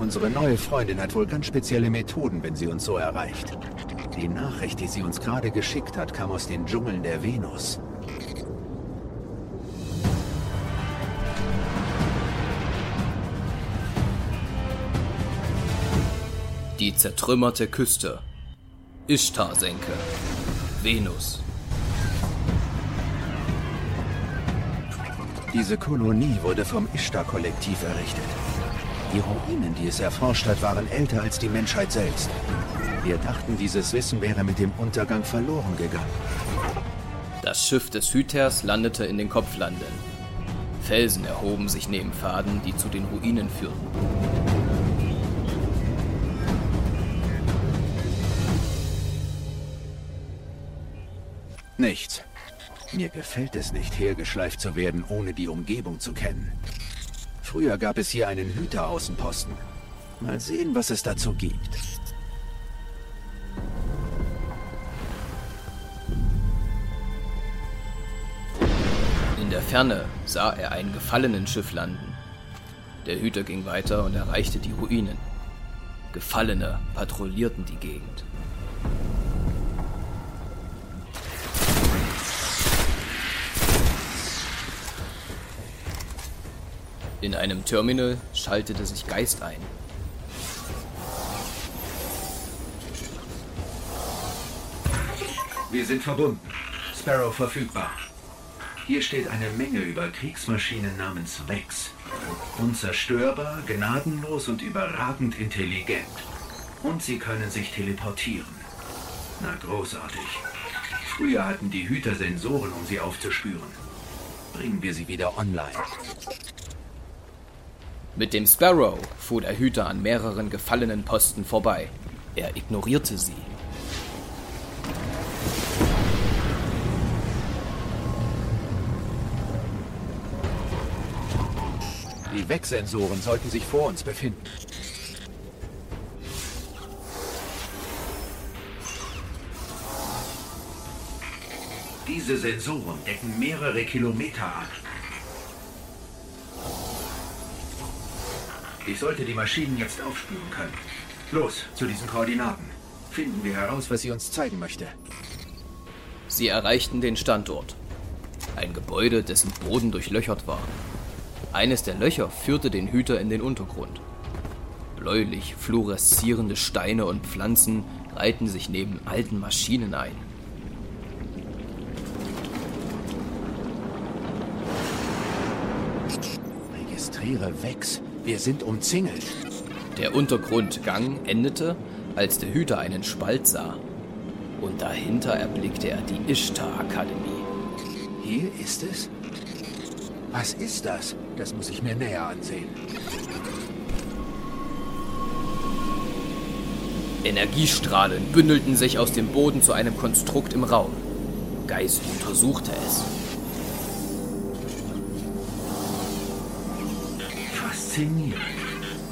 Unsere neue Freundin hat wohl ganz spezielle Methoden, wenn sie uns so erreicht. Die Nachricht, die sie uns gerade geschickt hat, kam aus den Dschungeln der Venus. Die zertrümmerte Küste. Ishtar-Senke. Venus. Diese Kolonie wurde vom Ishtar-Kollektiv errichtet. Die Ruinen, die es erforscht hat, waren älter als die Menschheit selbst. Wir dachten, dieses Wissen wäre mit dem Untergang verloren gegangen. Das Schiff des Hüters landete in den Kopflanden. Felsen erhoben sich neben Pfaden, die zu den Ruinen führten. Nichts. Mir gefällt es nicht, hergeschleift zu werden, ohne die Umgebung zu kennen. Früher gab es hier einen Hüteraußenposten. Mal sehen, was es dazu gibt. In der Ferne sah er ein gefallenen Schiff landen. Der Hüter ging weiter und erreichte die Ruinen. Gefallene patrouillierten die Gegend. In einem Terminal schaltete sich Geist ein. Wir sind verbunden. Sparrow verfügbar. Hier steht eine Menge über Kriegsmaschinen namens Vex. Unzerstörbar, gnadenlos und überragend intelligent. Und sie können sich teleportieren. Na, großartig. Früher hatten die Hüter Sensoren, um sie aufzuspüren. Bringen wir sie wieder online. Mit dem Sparrow fuhr der Hüter an mehreren gefallenen Posten vorbei. Er ignorierte sie. Die Wegsensoren sollten sich vor uns befinden. Diese Sensoren decken mehrere Kilometer ab. Ich sollte die Maschinen jetzt aufspüren können. Los, zu diesen Koordinaten. Finden wir heraus, was sie uns zeigen möchte. Sie erreichten den Standort. Ein Gebäude, dessen Boden durchlöchert war. Eines der Löcher führte den Hüter in den Untergrund. Bläulich fluoreszierende Steine und Pflanzen reihten sich neben alten Maschinen ein. Registriere Wex. Wir sind umzingelt. Der Untergrundgang endete, als der Hüter einen Spalt sah. Und dahinter erblickte er die Ishtar-Akademie. Hier ist es? Was ist das? Das muss ich mir näher ansehen. Energiestrahlen bündelten sich aus dem Boden zu einem Konstrukt im Raum. Geist untersuchte es. Faszinierend.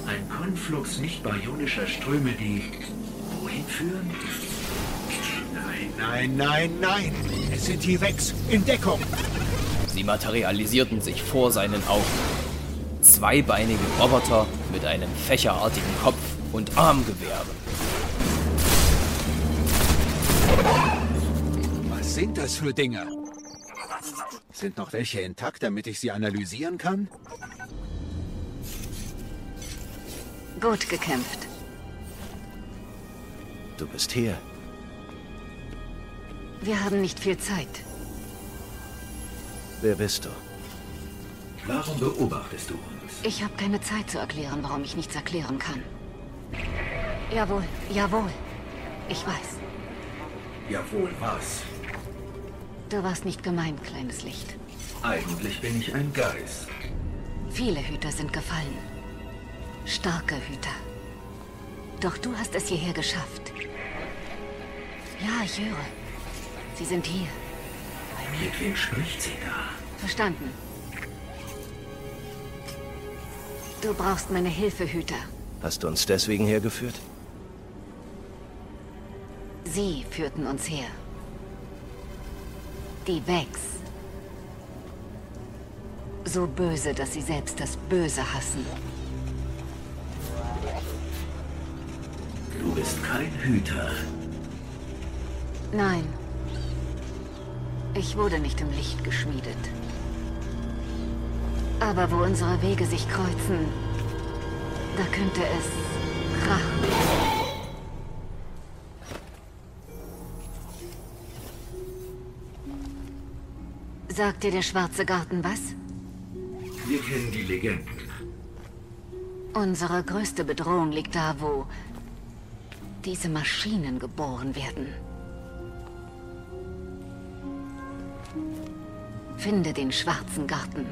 Ein Konflux nicht-baryonischer Ströme, die wohin führen? Nein, nein, nein, nein! Es sind die Vex in Deckung! Sie materialisierten sich vor seinen Augen. Zweibeinige Roboter mit einem fächerartigen Kopf und Armgewehren. Was sind das für Dinge? Sind noch welche intakt, damit ich sie analysieren kann? Gut gekämpft. Du bist hier. Wir haben nicht viel Zeit. Wer bist du? Warum beobachtest du uns? Ich habe keine Zeit zu erklären, warum ich nichts erklären kann. Jawohl, jawohl. Ich weiß. Jawohl, was? Du warst nicht gemein, kleines Licht. Eigentlich bin ich ein Geist. Viele Hüter sind gefallen. Starke Hüter. Doch du hast es hierher geschafft. Ja, ich höre. Sie sind hier. Mit wem spricht sie da? Verstanden. Du brauchst meine Hilfe, Hüter. Hast du uns deswegen hergeführt? Sie führten uns her. Die Vex. So böse, dass sie selbst das Böse hassen. Bist kein Hüter. Nein. Ich wurde nicht im Licht geschmiedet. Aber wo unsere Wege sich kreuzen, da könnte es krachen. Sagt dir der Schwarze Garten was? Wir kennen die Legenden. Unsere größte Bedrohung liegt da, wo diese Maschinen geboren werden. Finde den Schwarzen Garten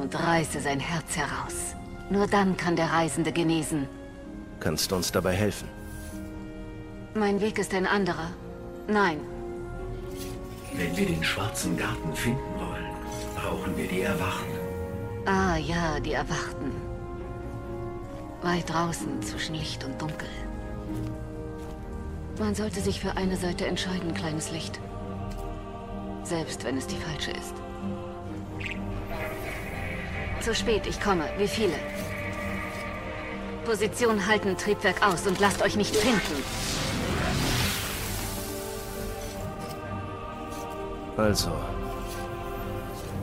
und reiße sein Herz heraus. Nur dann kann der Reisende genesen. Kannst du uns dabei helfen? Mein Weg ist ein anderer. Nein, Wenn wir den Schwarzen Garten finden wollen, brauchen wir die Erwachten. Ah ja, die Erwachten. Weit draußen zwischen Licht und Dunkel. Man sollte sich für eine Seite entscheiden, kleines Licht. Selbst wenn es die falsche ist. Zu spät, ich komme. Wie viele? Position halten, Triebwerk aus und lasst euch nicht finden. Also,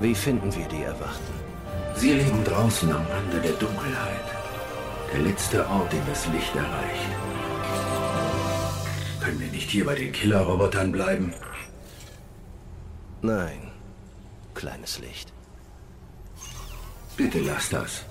wie finden wir die Erwachten? Sie leben draußen am Rande der Dunkelheit. Der letzte Ort, den das Licht erreicht. Nicht hier bei den Killerrobotern bleiben? Nein, kleines Licht. Bitte lass das.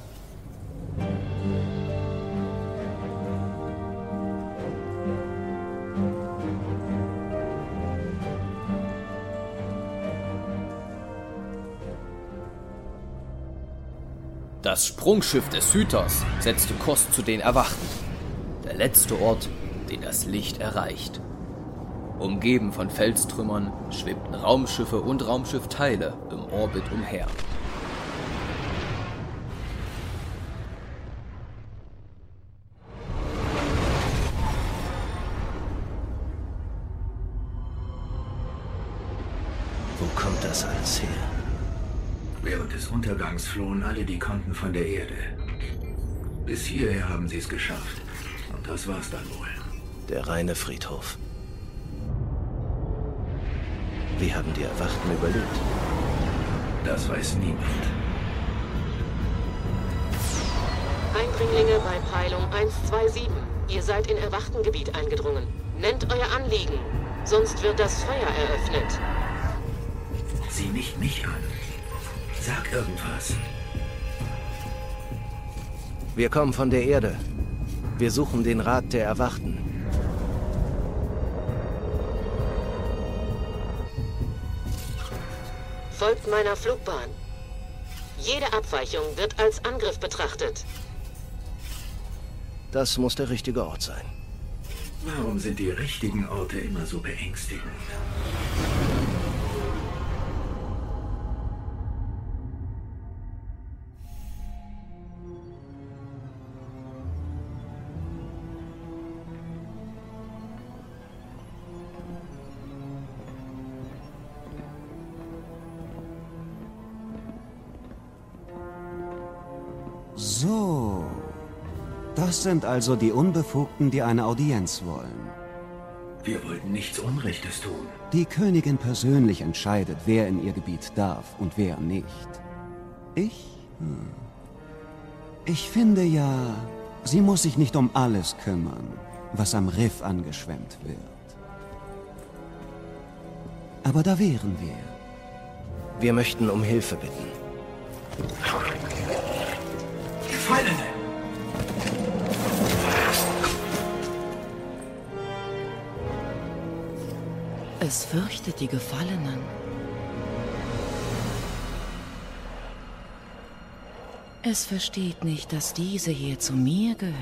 Das Sprungschiff des Hüters setzte Kurs zu den Erwachten. Der letzte Ort, den das Licht erreicht. Umgeben von Felstrümmern schwebten Raumschiffe und Raumschiffteile im Orbit umher. Wo kommt das alles her? Während des Untergangs flohen alle, die konnten, von der Erde. Bis hierher haben sie es geschafft. Und das war's dann wohl. Der reine Friedhof. Wie haben die Erwachten überlebt? Das weiß niemand. Eindringlinge bei Peilung 127. Ihr seid in Erwachtengebiet eingedrungen. Nennt euer Anliegen, sonst wird das Feuer eröffnet. Sieh nicht mich an. Sag irgendwas. Wir kommen von der Erde. Wir suchen den Rat der Erwachten. Folgt meiner Flugbahn. Jede Abweichung wird als Angriff betrachtet. Das muss der richtige Ort sein. Warum sind die richtigen Orte immer so beängstigend? So. Das sind also die Unbefugten, die eine Audienz wollen. Wir wollten nichts Unrechtes tun. Die Königin persönlich entscheidet, wer in ihr Gebiet darf und wer nicht. Ich? Hm. Ich finde ja, sie muss sich nicht um alles kümmern, was am Riff angeschwemmt wird. Aber da wären wir. Wir möchten um Hilfe bitten. Gefallene! Es fürchtet die Gefallenen. Es versteht nicht, dass diese hier zu mir gehören.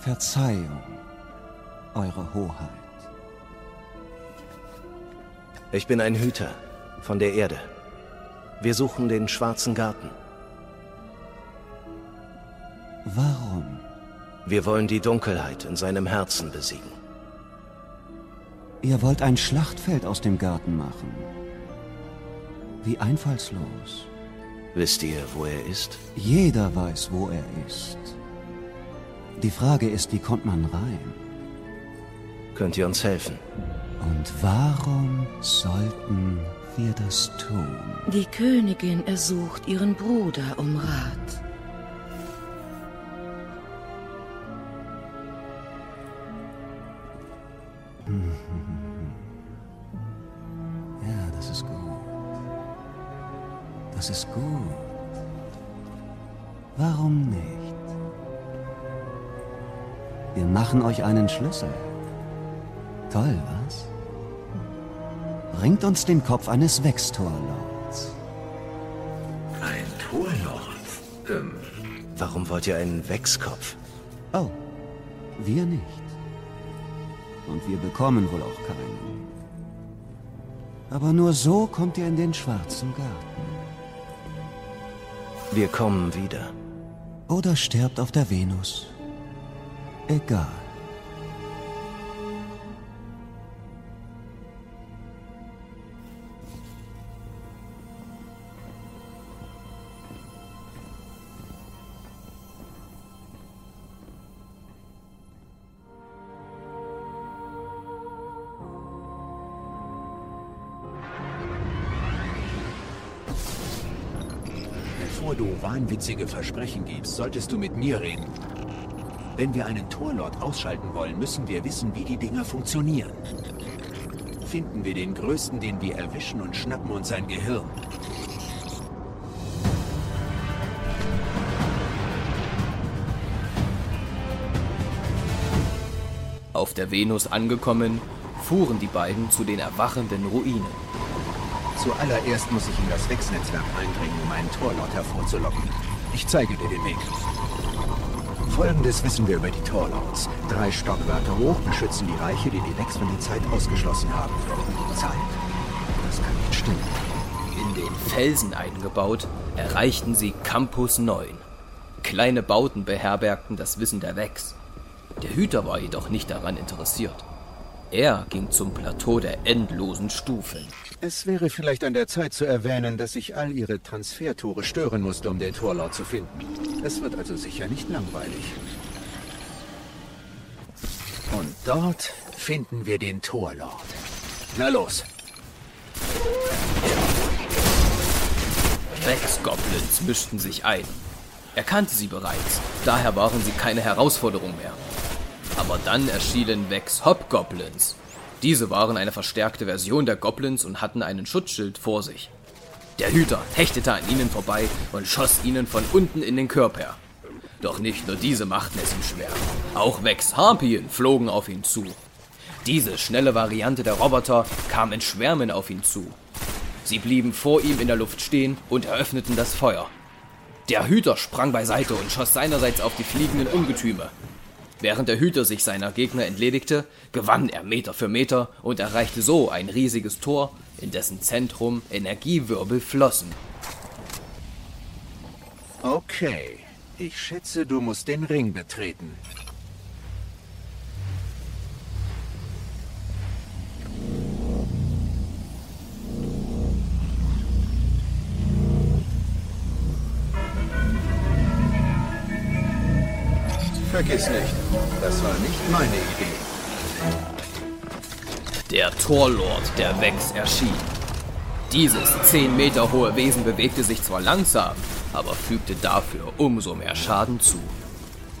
Verzeihung, Eure Hoheit. Ich bin ein Hüter von der Erde. Wir suchen den Schwarzen Garten. Warum? Wir wollen die Dunkelheit in seinem Herzen besiegen. Ihr wollt ein Schlachtfeld aus dem Garten machen. Wie einfallslos. Wisst ihr, wo er ist? Jeder weiß, wo er ist. Die Frage ist, wie kommt man rein? Könnt ihr uns helfen? Und warum sollten wir das tun? Die Königin ersucht ihren Bruder um Rat. Ja, das ist gut. Das ist gut. Warum nicht? Wir machen euch einen Schlüssel. Toll, was? Bringt uns den Kopf eines Wechstorlords. Ein Torlord? Ähm, Warum wollt ihr einen Wechskopf? Oh, wir nicht. Und wir bekommen wohl auch keinen. Aber nur so kommt ihr in den schwarzen Garten. Wir kommen wieder. Oder stirbt auf der Venus. Egal. Bevor du wahnwitzige Versprechen gibst, solltest du mit mir reden. Wenn wir einen Torlord ausschalten wollen, müssen wir wissen, wie die Dinger funktionieren. Finden wir den Größten, den wir erwischen und schnappen uns sein Gehirn. Auf der Venus angekommen, fuhren die beiden zu den erwachenden Ruinen. Zuallererst muss ich in das Wechsnetzwerk eindringen, um einen Torlord hervorzulocken. Ich zeige dir den Weg. Folgendes wissen wir über die Torlords. Drei Stockwerke hoch beschützen die Reiche, die die Vex von der Zeit ausgeschlossen haben. Zeit? Das kann nicht stimmen. In den Felsen eingebaut, erreichten sie Campus 9. Kleine Bauten beherbergten das Wissen der Vex. Der Hüter war jedoch nicht daran interessiert. Er ging zum Plateau der endlosen Stufen. Es wäre vielleicht an der Zeit zu erwähnen, dass ich all ihre Transfertore stören musste, um den Torlord zu finden. Es wird also sicher nicht langweilig. Und dort finden wir den Torlord. Na los. Vex-Goblins mischten sich ein. Er kannte sie bereits, daher waren sie keine Herausforderung mehr. Aber dann erschienen Vex-Hobgoblins. Diese waren eine verstärkte Version der Goblins und hatten einen Schutzschild vor sich. Der Hüter hechtete an ihnen vorbei und schoss ihnen von unten in den Körper. Doch nicht nur diese machten es ihm schwer. Auch Vex-Harpien flogen auf ihn zu. Diese schnelle Variante der Roboter kam in Schwärmen auf ihn zu. Sie blieben vor ihm in der Luft stehen und eröffneten das Feuer. Der Hüter sprang beiseite und schoss seinerseits auf die fliegenden Ungetüme. Während der Hüter sich seiner Gegner entledigte, gewann er Meter für Meter und erreichte so ein riesiges Tor, in dessen Zentrum Energiewirbel flossen. Okay. Ich schätze, du musst den Ring betreten. Vergiss nicht, das war nicht meine Idee. Der Torlord der Vex erschien. Dieses 10 Meter hohe Wesen bewegte sich zwar langsam, aber fügte dafür umso mehr Schaden zu.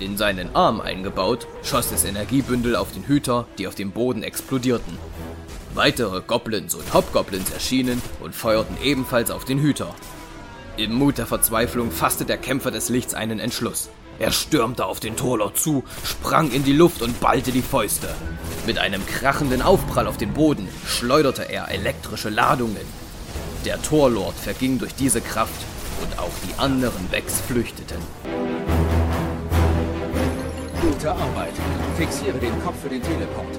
In seinen Arm eingebaut, schoss es Energiebündel auf den Hüter, die auf dem Boden explodierten. Weitere Goblins und Hobgoblins erschienen und feuerten ebenfalls auf den Hüter. Im Mut der Verzweiflung fasste der Kämpfer des Lichts einen Entschluss. Er stürmte auf den Torlord zu, sprang in die Luft und ballte die Fäuste. Mit einem krachenden Aufprall auf den Boden schleuderte er elektrische Ladungen. Der Torlord verging durch diese Kraft und auch die anderen Vex flüchteten. Gute Arbeit. Fixiere den Kopf für den Teleport.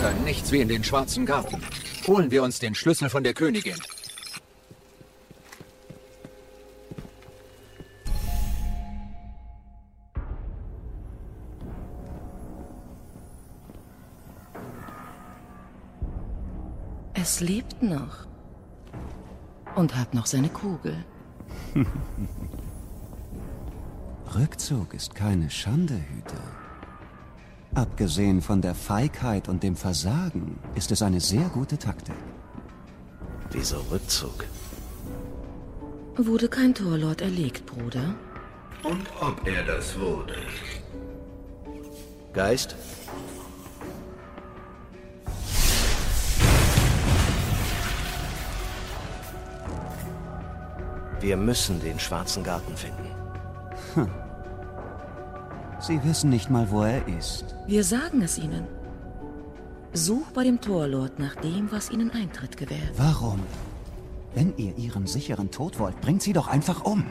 Kann nichts wie in den schwarzen Garten. Holen wir uns den Schlüssel von der Königin. Es lebt noch. Und hat noch seine Kugel. Rückzug ist keine Schande, Hüter. Abgesehen von der Feigheit und dem Versagen ist es eine sehr gute Taktik. Wieso Rückzug? Wurde kein Torlord erlegt, Bruder? Und ob er das wurde. Geist? Wir müssen den schwarzen Garten finden. Sie wissen nicht mal, wo er ist. Wir sagen es ihnen. Such bei dem Torlord nach dem, was ihnen Eintritt gewährt. Warum? Wenn ihr ihren sicheren Tod wollt, bringt sie doch einfach um.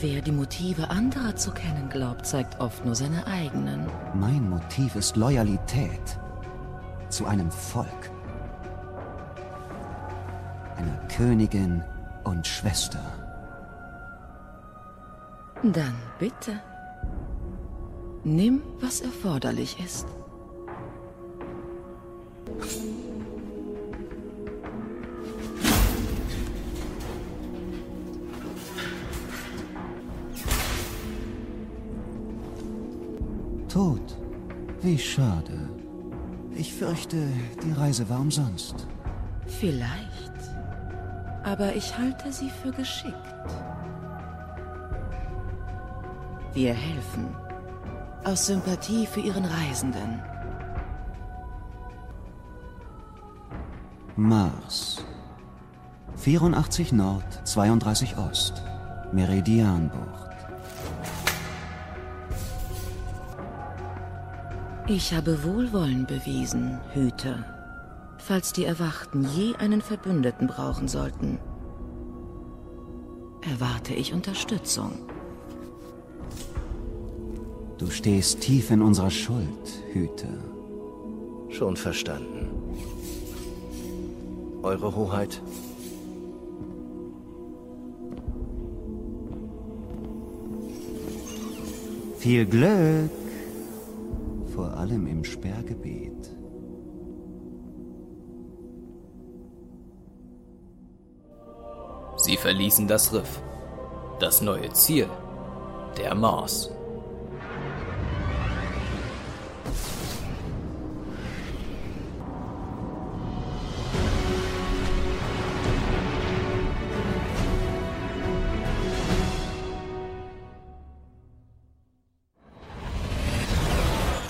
Wer die Motive anderer zu kennen glaubt, zeigt oft nur seine eigenen. Mein Motiv ist Loyalität zu einem Volk. Königin und Schwester. Dann bitte. Nimm, was erforderlich ist. Tot. Wie schade. Ich fürchte, die Reise war umsonst. Vielleicht. Aber ich halte sie für geschickt. Wir helfen. Aus Sympathie für ihren Reisenden. Mars. 84 Nord, 32 Ost. Meridianbucht. Ich habe Wohlwollen bewiesen, Hüter. Falls die Erwachten je einen Verbündeten brauchen sollten, erwarte ich Unterstützung. Du stehst tief in unserer Schuld, Hüter. Schon verstanden. Eure Hoheit? Viel Glück! Vor allem im Sperrgebiet. Sie verließen das Riff. Das neue Ziel, der Mars.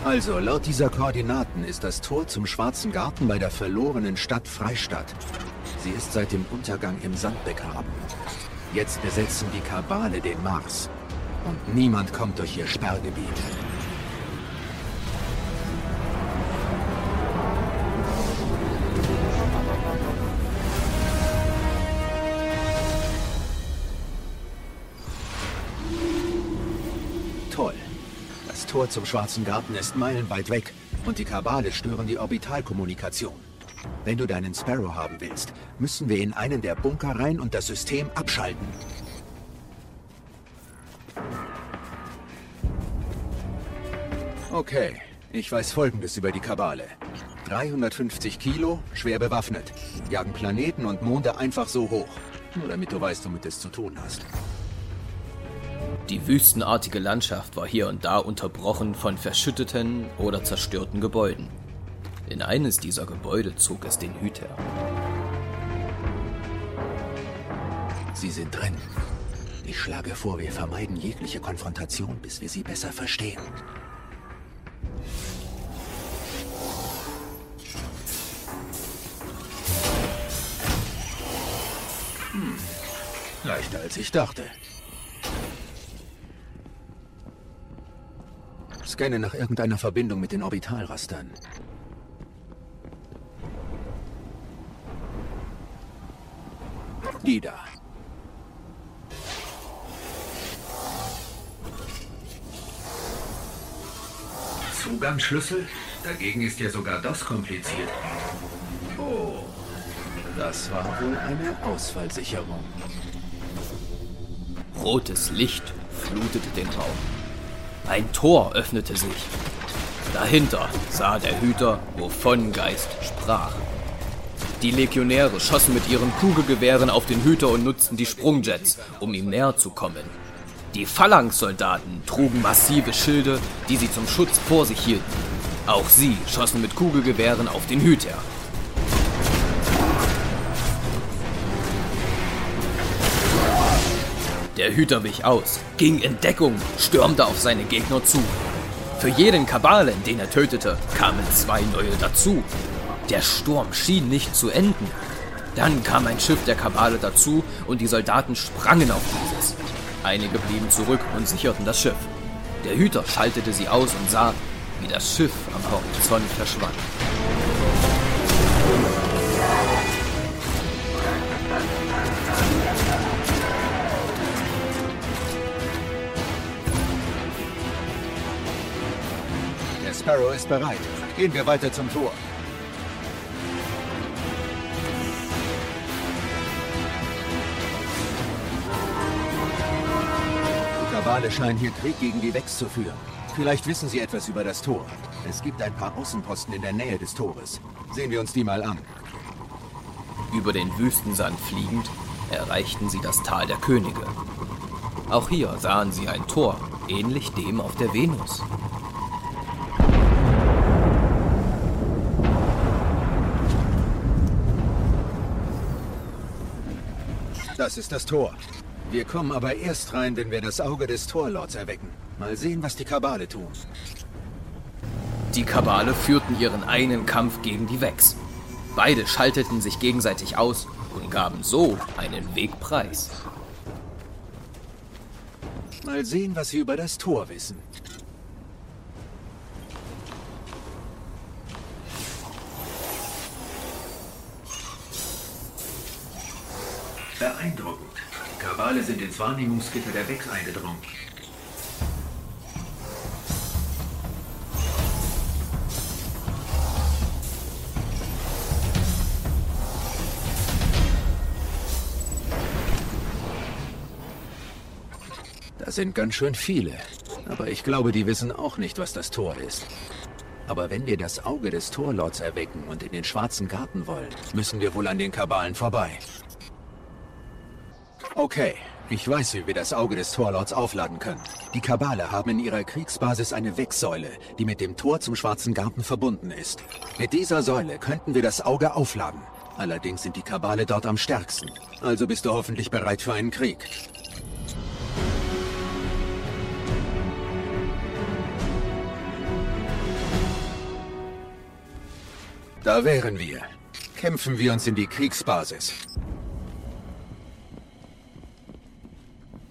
Also, laut dieser Koordinaten ist das Tor zum Schwarzen Garten bei der verlorenen Stadt Freistadt. Sie ist seit dem Untergang im Sand begraben. Jetzt besetzen die Kabale den Mars. Und niemand kommt durch ihr Sperrgebiet. Toll. Das Tor zum Schwarzen Garten ist meilenweit weg und die Kabale stören die Orbitalkommunikation. Wenn du deinen Sparrow haben willst, müssen wir in einen der Bunker rein und das System abschalten. Okay, ich weiß Folgendes über die Kabale. 350 Kilo, schwer bewaffnet, jagen Planeten und Monde einfach so hoch. Nur damit du weißt, womit es zu tun hast. Die wüstenartige Landschaft war hier und da unterbrochen von verschütteten oder zerstörten Gebäuden. In eines dieser Gebäude zog es den Hüter. Sie sind drin. Ich schlage vor, wir vermeiden jegliche Konfrontation, bis wir sie besser verstehen. Hm. Leichter als ich dachte. Scanne nach irgendeiner Verbindung mit den Orbitalrastern. Die da. Zugangsschlüssel? Dagegen ist ja sogar das kompliziert. Oh, das war wohl eine Ausfallsicherung. Rotes Licht flutete den Raum. Ein Tor öffnete sich. Dahinter sah der Hüter, wovon Geist sprach. Die Legionäre schossen mit ihren Kugelgewehren auf den Hüter und nutzten die Sprungjets, um ihm näher zu kommen. Die Phalanx-Soldaten trugen massive Schilde, die sie zum Schutz vor sich hielten. Auch sie schossen mit Kugelgewehren auf den Hüter. Der Hüter wich aus, ging in Deckung, stürmte auf seine Gegner zu. Für jeden Kabalen, den er tötete, kamen zwei neue dazu. Der Sturm schien nicht zu enden. Dann kam ein Schiff der Kabale dazu und die Soldaten sprangen auf dieses. Einige blieben zurück und sicherten das Schiff. Der Hüter schaltete sie aus und sah, wie das Schiff am Horizont verschwand. Der Sparrow ist bereit. Gehen wir weiter zum Tor. Kabale scheinen hier Krieg gegen die Vex zu führen. Vielleicht wissen sie etwas über das Tor. Es gibt ein paar Außenposten in der Nähe des Tores. Sehen wir uns die mal an. Über den Wüstensand fliegend erreichten sie das Tal der Könige. Auch hier sahen sie ein Tor, ähnlich dem auf der Venus. Das ist das Tor. Wir kommen aber erst rein, wenn wir das Auge des Torlords erwecken. Mal sehen, was die Kabale tun. Die Kabale führten ihren einen Kampf gegen die Vex. Beide schalteten sich gegenseitig aus und gaben so einen Weg preis. Mal sehen, was sie über das Tor wissen. Kabale sind ins Wahrnehmungsgitter der Vex eingedrungen. Das sind ganz schön viele. Aber ich glaube, die wissen auch nicht, was das Tor ist. Aber wenn wir das Auge des Torlords erwecken und in den schwarzen Garten wollen, müssen wir wohl an den Kabalen vorbei. Okay, ich weiß, wie wir das Auge des Torlords aufladen können. Die Kabale haben in ihrer Kriegsbasis eine Wegsäule, die mit dem Tor zum Schwarzen Garten verbunden ist. Mit dieser Säule könnten wir das Auge aufladen. Allerdings sind die Kabale dort am stärksten. Also bist du hoffentlich bereit für einen Krieg. Da wären wir. Kämpfen wir uns in die Kriegsbasis.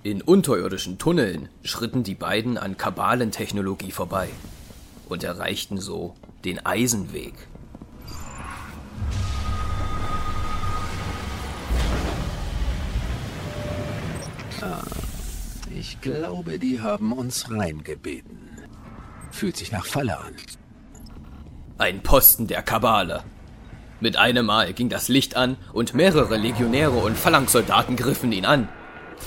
In unterirdischen Tunneln schritten die beiden an Kabalentechnologie vorbei und erreichten so den Eisenweg. Ich glaube, die haben uns reingebeten. Fühlt sich nach Falle an. Ein Posten der Kabale. Mit einem Mal ging das Licht an und mehrere Legionäre und Phalanxsoldaten griffen ihn an.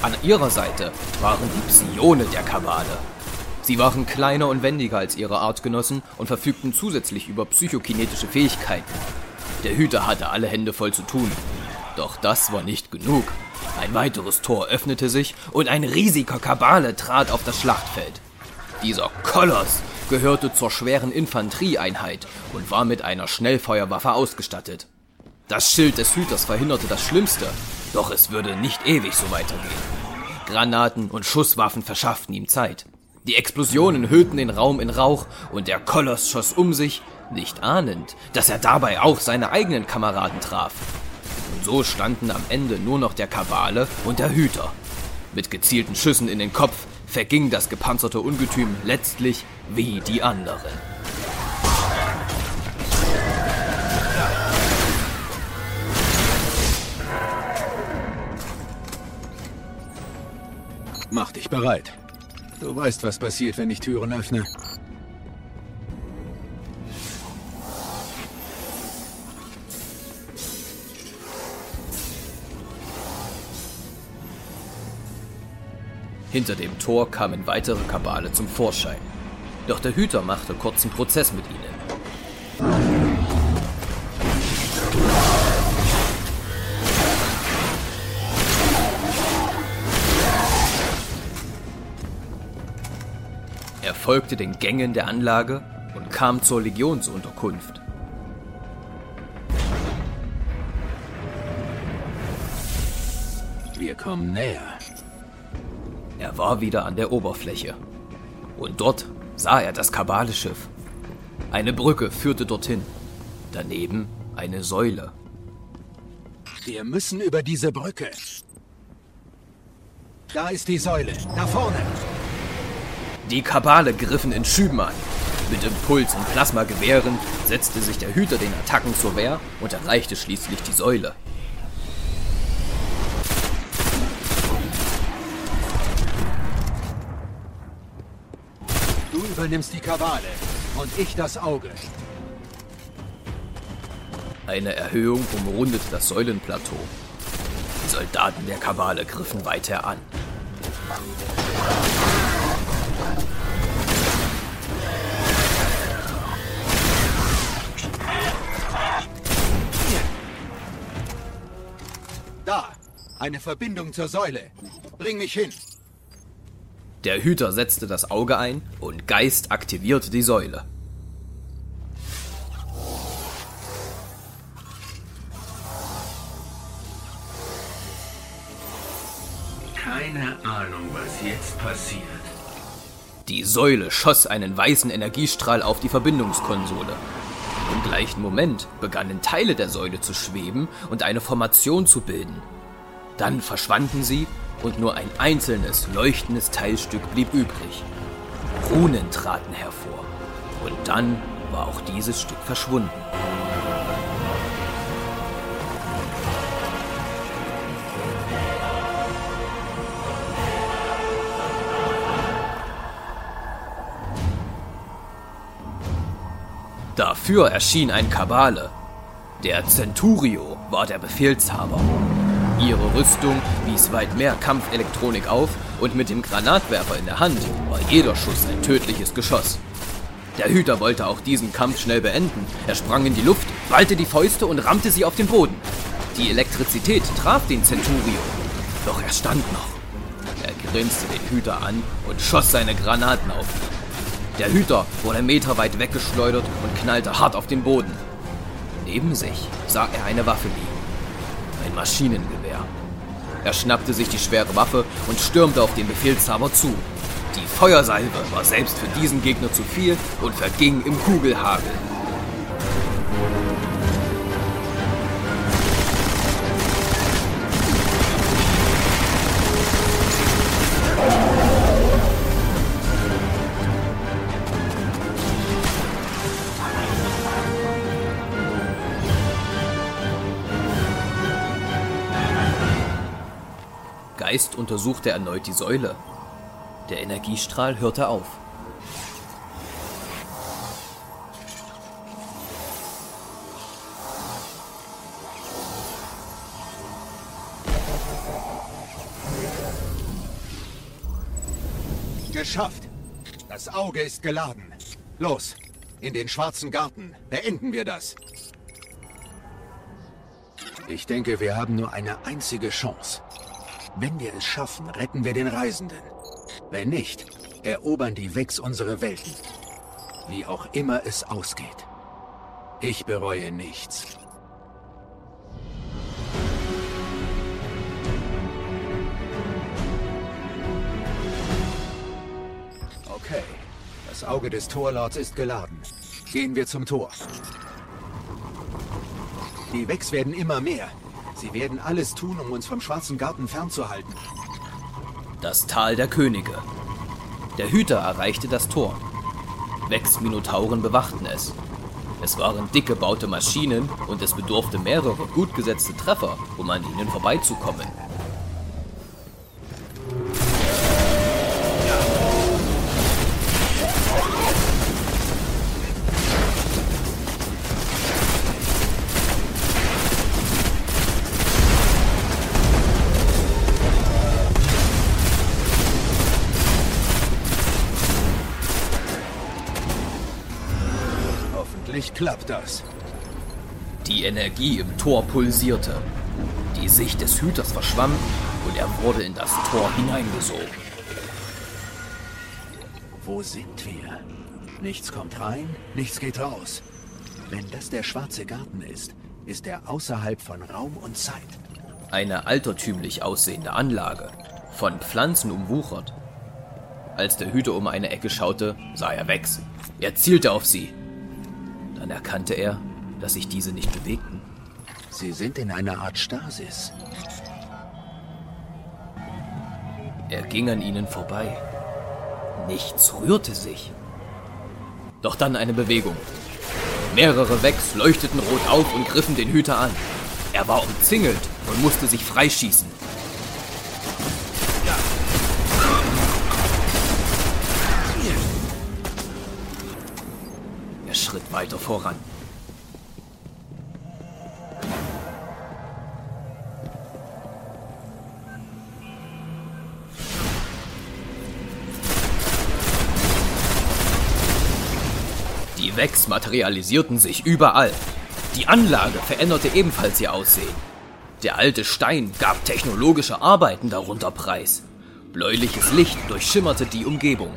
An ihrer Seite waren die Psione der Kabale. Sie waren kleiner und wendiger als ihre Artgenossen und verfügten zusätzlich über psychokinetische Fähigkeiten. Der Hüter hatte alle Hände voll zu tun. Doch das war nicht genug. Ein weiteres Tor öffnete sich und ein riesiger Kabale trat auf das Schlachtfeld. Dieser Koloss gehörte zur schweren Infanterieeinheit und war mit einer Schnellfeuerwaffe ausgestattet. Das Schild des Hüters verhinderte das Schlimmste, doch es würde nicht ewig so weitergehen. Granaten und Schusswaffen verschafften ihm Zeit. Die Explosionen hüllten den Raum in Rauch und der Koloss schoss um sich, nicht ahnend, dass er dabei auch seine eigenen Kameraden traf. Und so standen am Ende nur noch der Kabale und der Hüter. Mit gezielten Schüssen in den Kopf verging das gepanzerte Ungetüm letztlich wie die anderen. Mach dich bereit. Du weißt, was passiert, wenn ich Türen öffne. Hinter dem Tor kamen weitere Kabale zum Vorschein. Doch der Hüter machte kurzen Prozess mit ihnen. Folgte den Gängen der Anlage und kam zur Legionsunterkunft. Wir kommen näher. Er war wieder an der Oberfläche. Und dort sah er das Kabaleschiff. Eine Brücke führte dorthin. Daneben eine Säule. Wir müssen über diese Brücke. Da ist die Säule. Da vorne. Die Kabale griffen in Schüben an. Mit Impuls- und Plasmagewehren setzte sich der Hüter den Attacken zur Wehr und erreichte schließlich die Säule. Du übernimmst die Kabale und ich das Auge. Eine Erhöhung umrundete das Säulenplateau. Die Soldaten der Kabale griffen weiter an. Eine Verbindung zur Säule. Bring mich hin. Der Hüter setzte das Auge ein und Geist aktivierte die Säule. Keine Ahnung, was jetzt passiert. Die Säule schoss einen weißen Energiestrahl auf die Verbindungskonsole. Im gleichen Moment begannen Teile der Säule zu schweben und eine Formation zu bilden. Dann verschwanden sie und nur ein einzelnes leuchtendes Teilstück blieb übrig. Runen traten hervor. Und dann war auch dieses Stück verschwunden. Dafür erschien ein Kabale. Der Centurio war der Befehlshaber. Ihre Rüstung wies weit mehr Kampfelektronik auf und mit dem Granatwerfer in der Hand war jeder Schuss ein tödliches Geschoss. Der Hüter wollte auch diesen Kampf schnell beenden. Er sprang in die Luft, ballte die Fäuste und rammte sie auf den Boden. Die Elektrizität traf den Centurio, doch er stand noch. Er grinste den Hüter an und schoss seine Granaten auf ihn. Der Hüter wurde meterweit weggeschleudert und knallte hart auf den Boden. Neben sich sah er eine Waffe liegen. Ein Maschinengewehr. Er schnappte sich die schwere Waffe und stürmte auf den Befehlshaber zu. Die Feuersalve war selbst für diesen Gegner zu viel und verging im Kugelhagel. Untersuchte erneut die Säule. Der Energiestrahl hörte auf. Geschafft. Das Auge ist geladen. Los, in den schwarzen Garten. Beenden wir das. Ich denke, wir haben nur eine einzige Chance. Wenn wir es schaffen, retten wir den Reisenden. Wenn nicht, erobern die Wex unsere Welten. Wie auch immer es ausgeht. Ich bereue nichts. Okay, das Auge des Torlords ist geladen. Gehen wir zum Tor. Die Wex werden immer mehr. Sie werden alles tun, um uns vom Schwarzen Garten fernzuhalten. Das Tal der Könige. Der Hüter erreichte das Tor. Wex-Minotauren bewachten es. Es waren dick gebaute Maschinen und es bedurfte mehrerer gut gesetzte Treffer, um an ihnen vorbeizukommen. Klappt das. Die Energie im Tor pulsierte. Die Sicht des Hüters verschwamm und er wurde in das Tor hineingesogen. Wo sind wir? Nichts kommt rein, nichts geht raus. Wenn das der schwarze Garten ist, ist er außerhalb von Raum und Zeit. Eine altertümlich aussehende Anlage, von Pflanzen umwuchert. Als der Hüter um eine Ecke schaute, sah er Wex. Er zielte auf sie. Dann erkannte er, dass sich diese nicht bewegten. Sie sind in einer Art Stasis. Er ging an ihnen vorbei. Nichts rührte sich. Doch dann eine Bewegung. Mehrere Wex leuchteten rot auf und griffen den Hüter an. Er war umzingelt und musste sich freischießen. Voran. Die Wex materialisierten sich überall. Die Anlage veränderte ebenfalls ihr Aussehen. Der alte Stein gab technologische Arbeiten darunter preis. Bläuliches Licht durchschimmerte die Umgebung.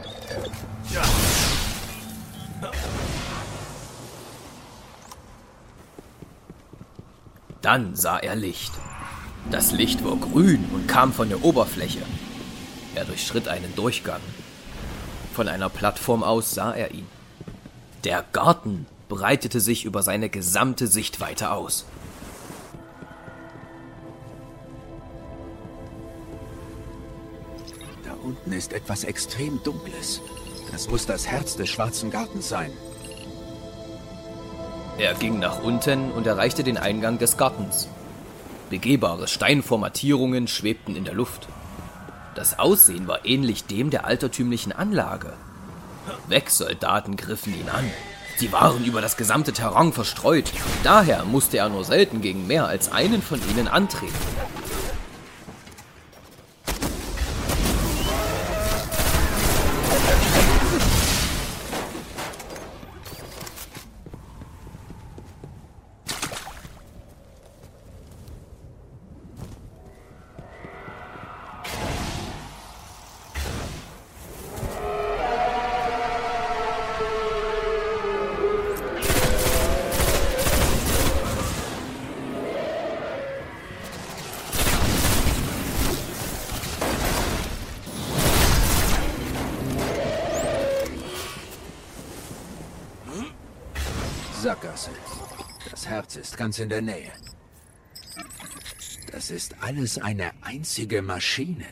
Dann sah er Licht. Das Licht war grün und kam von der Oberfläche. Er durchschritt einen Durchgang. Von einer Plattform aus sah er ihn. Der Garten breitete sich über seine gesamte Sichtweite aus. Da unten ist etwas extrem Dunkles. Das muss das Herz des schwarzen Gartens sein. Er ging nach unten und erreichte den Eingang des Gartens. Begehbare Steinformatierungen schwebten in der Luft. Das Aussehen war ähnlich dem der altertümlichen Anlage. Wegsoldaten griffen ihn an. Sie waren über das gesamte Terrain verstreut. Daher musste er nur selten gegen mehr als einen von ihnen antreten. Ist ganz in der Nähe. Das ist alles eine einzige Maschine.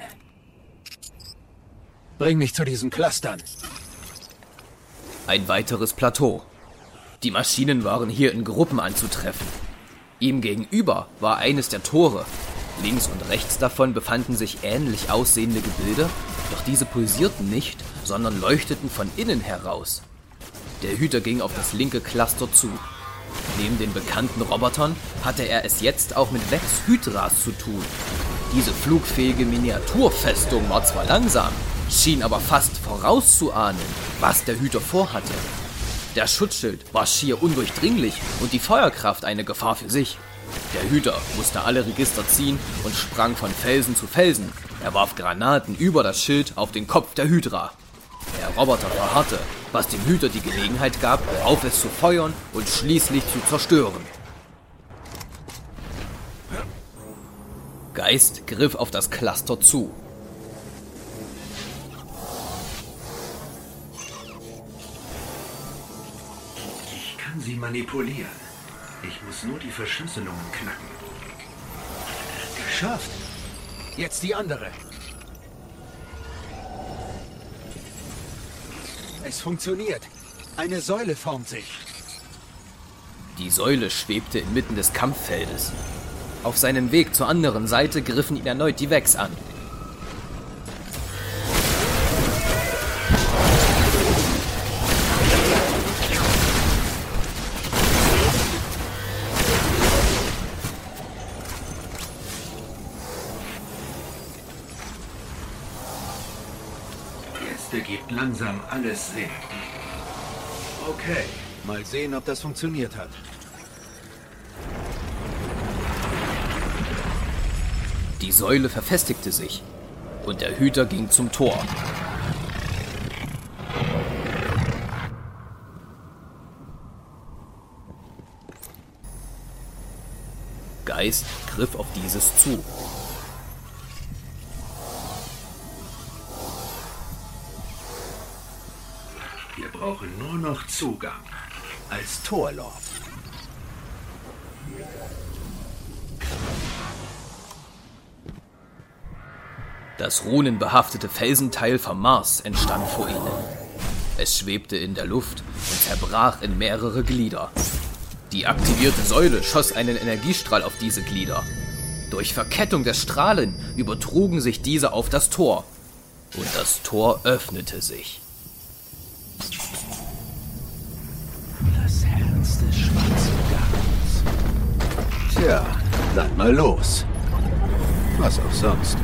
Bring mich zu diesen Clustern. Ein weiteres Plateau. Die Maschinen waren hier in Gruppen anzutreffen. Ihm gegenüber war eines der Tore. Links und rechts davon befanden sich ähnlich aussehende Gebilde, doch diese pulsierten nicht, sondern leuchteten von innen heraus. Der Hüter ging auf das linke Cluster zu. Neben den bekannten Robotern hatte er es jetzt auch mit Vex Hydras zu tun. Diese flugfähige Miniaturfestung war zwar langsam, schien aber fast vorauszuahnen, was der Hüter vorhatte. Der Schutzschild war schier undurchdringlich und die Feuerkraft eine Gefahr für sich. Der Hüter musste alle Register ziehen und sprang von Felsen zu Felsen. Er warf Granaten über das Schild auf den Kopf der Hydra. Der Roboter verharrte, was dem Hüter die Gelegenheit gab, auf es zu feuern und schließlich zu zerstören. Geist griff auf das Cluster zu. Ich kann sie manipulieren. Ich muss nur die Verschlüsselungen knacken. Geschafft. Jetzt die andere. Es funktioniert. Eine Säule formt sich. Die Säule schwebte inmitten des Kampffeldes. Auf seinem Weg zur anderen Seite griffen ihn erneut die Vex an. langsam alles sehen. Okay, mal sehen, ob das funktioniert hat. Die Säule verfestigte sich und der Hüter ging zum Tor. Geist griff auf dieses zu brauchen nur noch Zugang. Als Torlord. Das runenbehaftete Felsenteil vom Mars entstand vor ihnen. Es schwebte in der Luft und zerbrach in mehrere Glieder. Die aktivierte Säule schoss einen Energiestrahl auf diese Glieder. Durch Verkettung der Strahlen übertrugen sich diese auf das Tor. Und das Tor öffnete sich. Tja, dann mal los. Was auch sonst.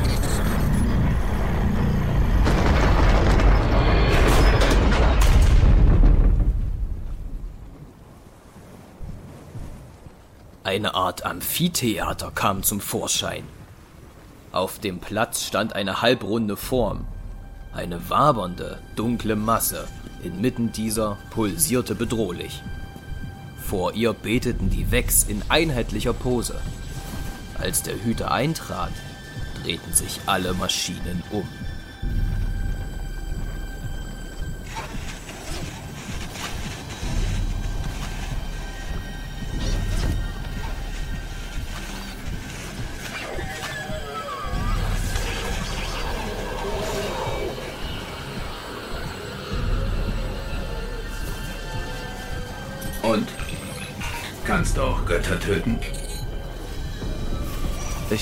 Eine Art Amphitheater kam zum Vorschein. Auf dem Platz stand eine halbrunde Form. Eine wabernde, dunkle Masse. Inmitten dieser pulsierte bedrohlich. Vor ihr beteten die Wex in einheitlicher Pose. Als der Hüter eintrat, drehten sich alle Maschinen um.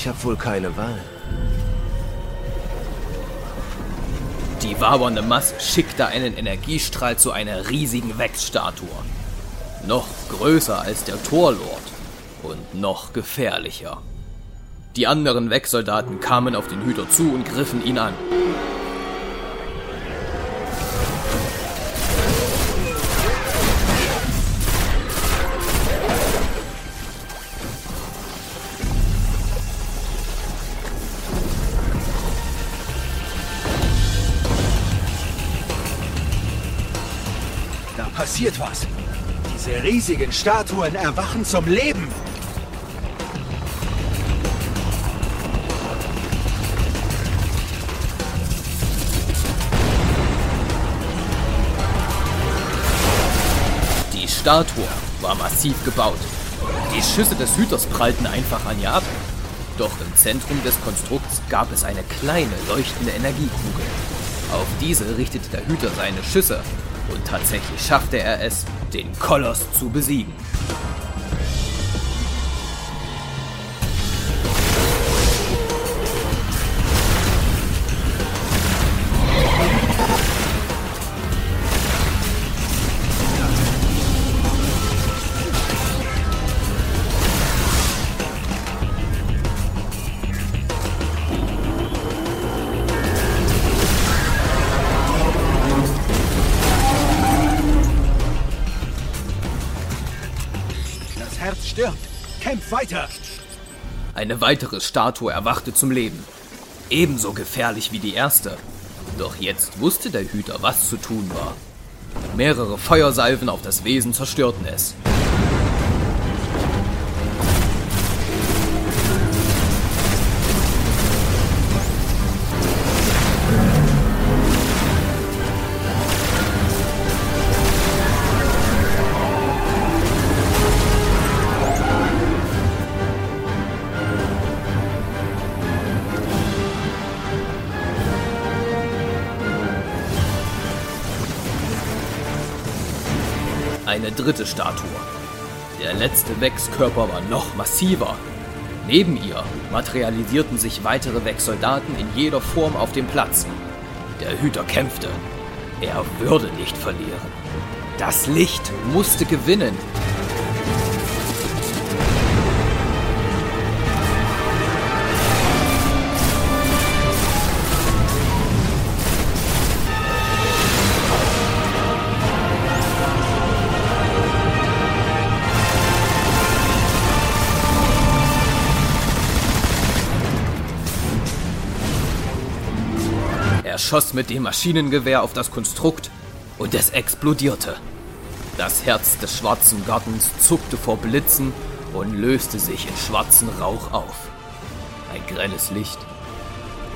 Ich habe wohl keine Wahl. Die wabernde Masse schickte einen Energiestrahl zu einer riesigen Wex-Statue. Noch größer als der Torlord und noch gefährlicher. Die anderen Wex-Soldaten kamen auf den Hüter zu und griffen ihn an. Passiert was. Diese riesigen Statuen erwachen zum Leben. Die Statue war massiv gebaut. Die Schüsse des Hüters prallten einfach an ihr ab. Doch im Zentrum des Konstrukts gab es eine kleine leuchtende Energiekugel. Auf diese richtete der Hüter seine Schüsse und tatsächlich schaffte er es, den Koloss zu besiegen. Eine weitere Statue erwachte zum Leben. Ebenso gefährlich wie die erste. Doch jetzt wusste der Hüter, was zu tun war. Mehrere Feuersalven auf das Wesen zerstörten es. Dritte Statue. Der letzte Wechskörper war noch massiver. Neben ihr materialisierten sich weitere Wechsoldaten in jeder Form auf dem Platz. Der Hüter kämpfte. Er würde nicht verlieren. Das Licht musste gewinnen. Schoss mit dem Maschinengewehr auf das Konstrukt und es explodierte. Das Herz des schwarzen Gartens zuckte vor Blitzen und löste sich in schwarzen Rauch auf. Ein grelles Licht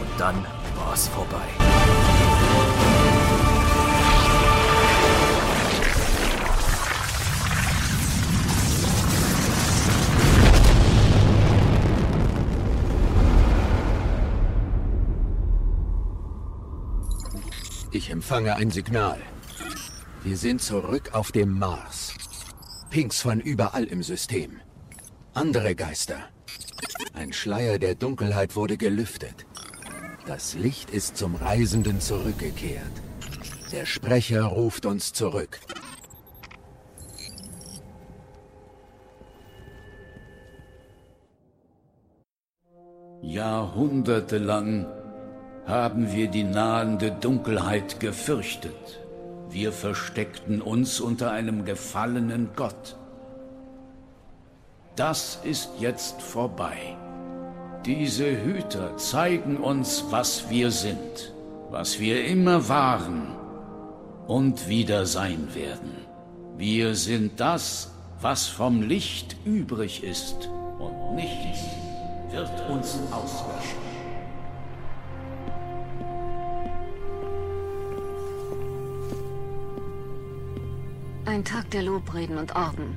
und dann war es vorbei. Ich empfange ein Signal. Wir sind zurück auf dem Mars. Pinks von überall im System. Andere Geister. Ein Schleier der Dunkelheit wurde gelüftet. Das Licht ist zum Reisenden zurückgekehrt. Der Sprecher ruft uns zurück. Jahrhundertelang haben wir die nahende Dunkelheit gefürchtet. Wir versteckten uns unter einem gefallenen Gott. Das ist jetzt vorbei. Diese Hüter zeigen uns, was wir sind, was wir immer waren und wieder sein werden. Wir sind das, was vom Licht übrig ist und nichts wird uns auslöschen. Ein Tag der Lobreden und Orden.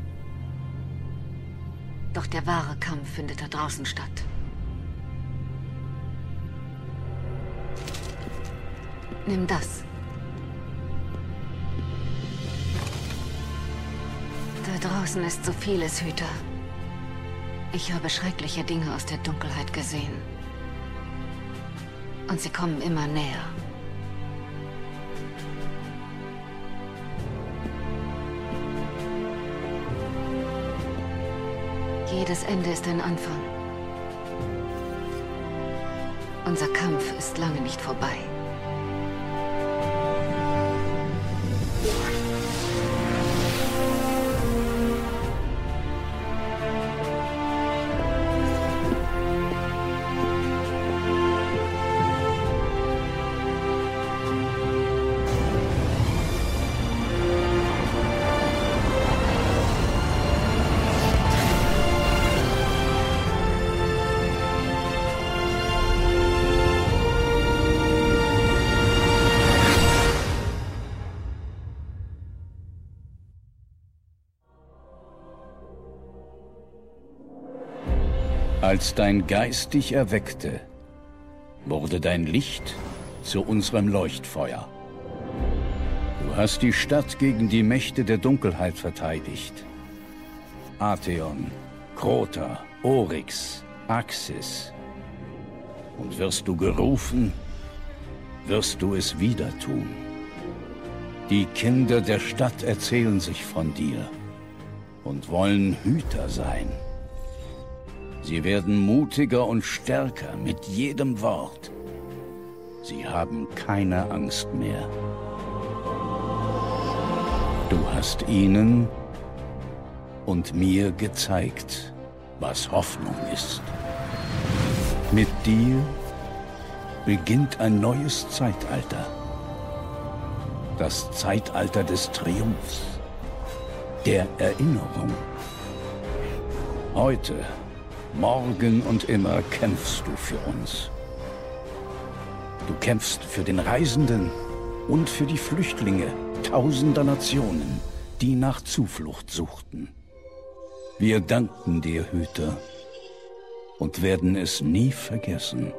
Doch der wahre Kampf findet da draußen statt. Nimm das. Da draußen ist so vieles, Hüter. Ich habe schreckliche Dinge aus der Dunkelheit gesehen. Und sie kommen immer näher. Jedes Ende ist ein Anfang. Unser Kampf ist lange nicht vorbei. Als dein Geist dich erweckte, wurde dein Licht zu unserem Leuchtfeuer. Du hast die Stadt gegen die Mächte der Dunkelheit verteidigt. Atheon, Krota, Oryx, Axis. Und wirst du gerufen, wirst du es wieder tun. Die Kinder der Stadt erzählen sich von dir und wollen Hüter sein. Sie werden mutiger und stärker mit jedem Wort. Sie haben keine Angst mehr. Du hast ihnen und mir gezeigt, was Hoffnung ist. Mit dir beginnt ein neues Zeitalter. Das Zeitalter des Triumphs, der Erinnerung. Heute Morgen und immer kämpfst du für uns. Du kämpfst für den Reisenden und für die Flüchtlinge tausender Nationen, die nach Zuflucht suchten. Wir danken dir, Hüter, und werden es nie vergessen.